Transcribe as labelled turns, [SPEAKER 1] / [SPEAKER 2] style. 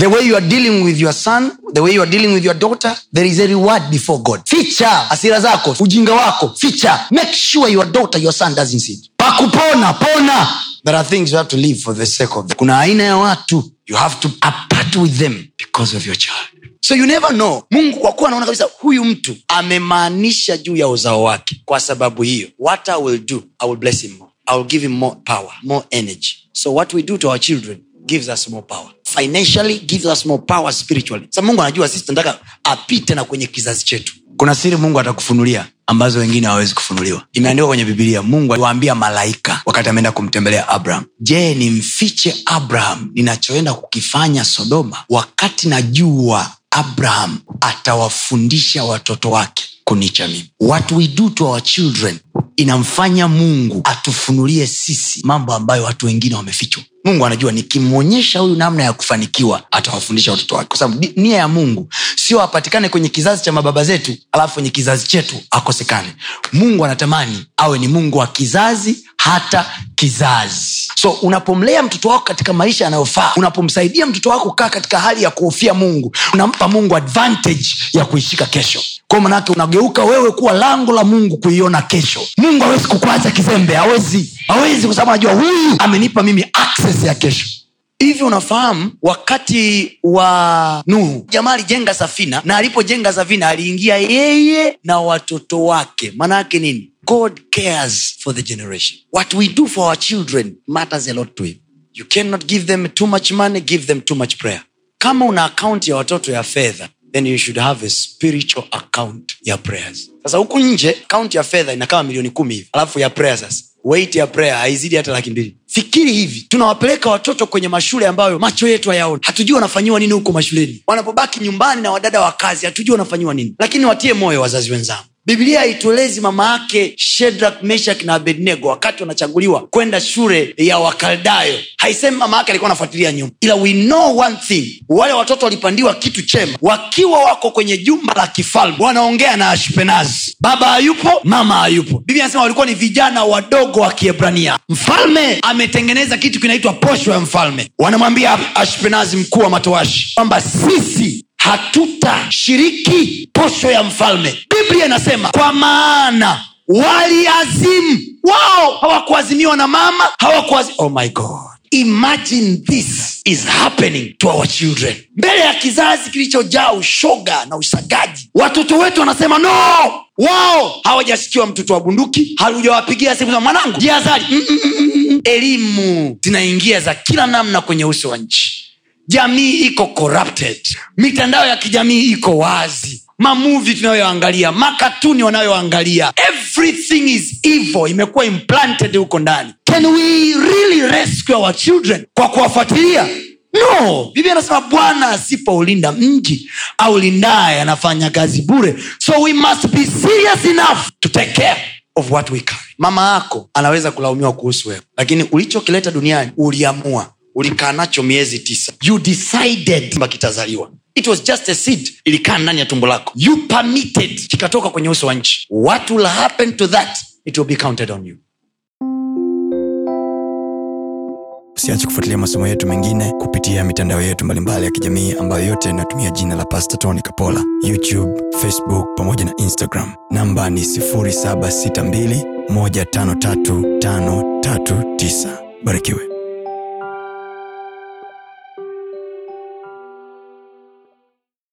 [SPEAKER 1] the way you are dealing with your son the way you are dealing with your daughter there is a reward before god. Ficha hasira zako ujinga wako ficha. Make sure your daughter your son doesn't see pakupona pona. There are things you have to live for the sake of them. kuna aina ya watu you have to apart with them because of your child. So you never know. Mungu kwa kuwa anaona kabisa huyu mtu amemaanisha juu ya uzao wake. Kwa sababu hiyo what i will do i will bless him more. I will give him more power more energy. So what we do to our children gives us more power financially gives us more power spiritually. Sa mungu anajua sisi tunataka apite na kwenye kizazi chetu. Kuna siri mungu atakufunulia ambazo wengine hawawezi kufunuliwa. Imeandikwa kwenye bibilia mungu aliwaambia malaika wakati ameenda kumtembelea abraham. Je nimfiche abraham? Ninachoenda kukifanya sodoma wakati najua abraham atawafundisha watoto wake kunicha mimi. What we do to our children inamfanya mungu atufunulie sisi mambo ambayo watu wengine wamefichwa mungu anajua nikimwonyesha huyu namna ya kufanikiwa atawafundisha watoto wake. Kwa sababu ni- nia ya mungu sio apatikane kwenye kizazi cha mababa zetu alafu kwenye kizazi chetu akosekane. Mungu anatamani awe ni mungu wa kizazi hata kizazi so unapomlea mtoto wako katika maisha yanayofaa unapomsaidia mtoto wako kukaa katika hali ya kuhofia mungu unampa mungu advantage ya kuishika kesho. Kwa manake unageuka wewe kuwa lango la mungu kuiona kesho. Mungu hawezi kukwaza kizembe hawezi. Hawezi kwa anajua huyu amenipa mimi access ya kesho. Hivyo unafahamu wakati wa nuhu jamaa alijenga safina na alipojenga safina aliingia yeye na watoto wake. Maana yake nini god cares for the generation. What we do for our children matters a lot to him. You cannot give them too much money give them too much prayer. Kama una akaunti ya watoto ya fedha then you should have a spiritual account ya prayers. Sasa huku nje akaunti ya fedha inakama milioni kumi hivi. Alafu ya prayer sasa. Weit ya prayer haizidi hata laki mbili. Fikiri hivi tunawapeleka watoto kwenye mashule ambayo macho yetu hayaona hatujui wanafanyiwa nini huko mashuleni. Wanapobaki nyumbani na wadada wa kazi hatujui wanafanyiwa nini. Lakini watie moyo wazazi wenzangu biblia haituelezi mama yake shedrak meshak na abednego wakati wanachaguliwa kwenda shule ya wakaldayo. Haisemi mama yake alikuwa anafuatilia nyuma. Ila we know one thing. Wale watoto walipandiwa kitu chema. Wakiwa wako kwenye jumba la kifalme wanaongea na ashpenazi baba hayupo mama hayupo. Biblia anasema walikuwa ni vijana wadogo wa kiebrania. Mfalme ametengeneza kitu kinaitwa posho ya mfalme. Wanamwambia ashpenazi mkuu wa matoashi kwamba sisi hatutashiriki posho ya mfalme. Biblia inasema kwa maana waliazimu. Wao hawakuazimiwa na mama hawakuazi oh my god. Imagine this is happening to our children. Mbele ya kizazi kilichojaa ushoga na usagaji watoto wetu wanasema no! Wao hawajasikiwa mtoto wa bunduki haujawapigia simu mwanangu. Mm, mm, mm, mm. elimu zinaingia za kila namna kwenye uso wa nchi jamii iko corrupted. Mitandao ya kijamii iko wazi. Mamuvi tunayoangalia makatuni wanayoangalia everything is evil. Imekuwa implanted huko ndani. Can we really rescue our children kwa kuwafuatilia? No. Biblia anasema bwana asipoulinda mji aulindaye anafanya kazi bure. So we must be serious enough to take care of what we carry. Mama yako anaweza kulaumiwa kuhusu wewe lakini ulichokileta duniani uliamua ulikaa nacho miezi tisa. You decided. Kitazaliwa. It was just a seed. Ilikaa ndani ya tumbo lako. You permitted. Kikatoka kwenye uso wa nchi. What will happen to that? It will be counted on you.
[SPEAKER 2] Usiache kufuatilia masomo yetu mengine kupitia mitandao yetu mbalimbali ya kijamii ambayo yote inatumia jina la pasta tony kapola. Youtube facebook pamoja na instagram. Namba ni 762153539 barikiwe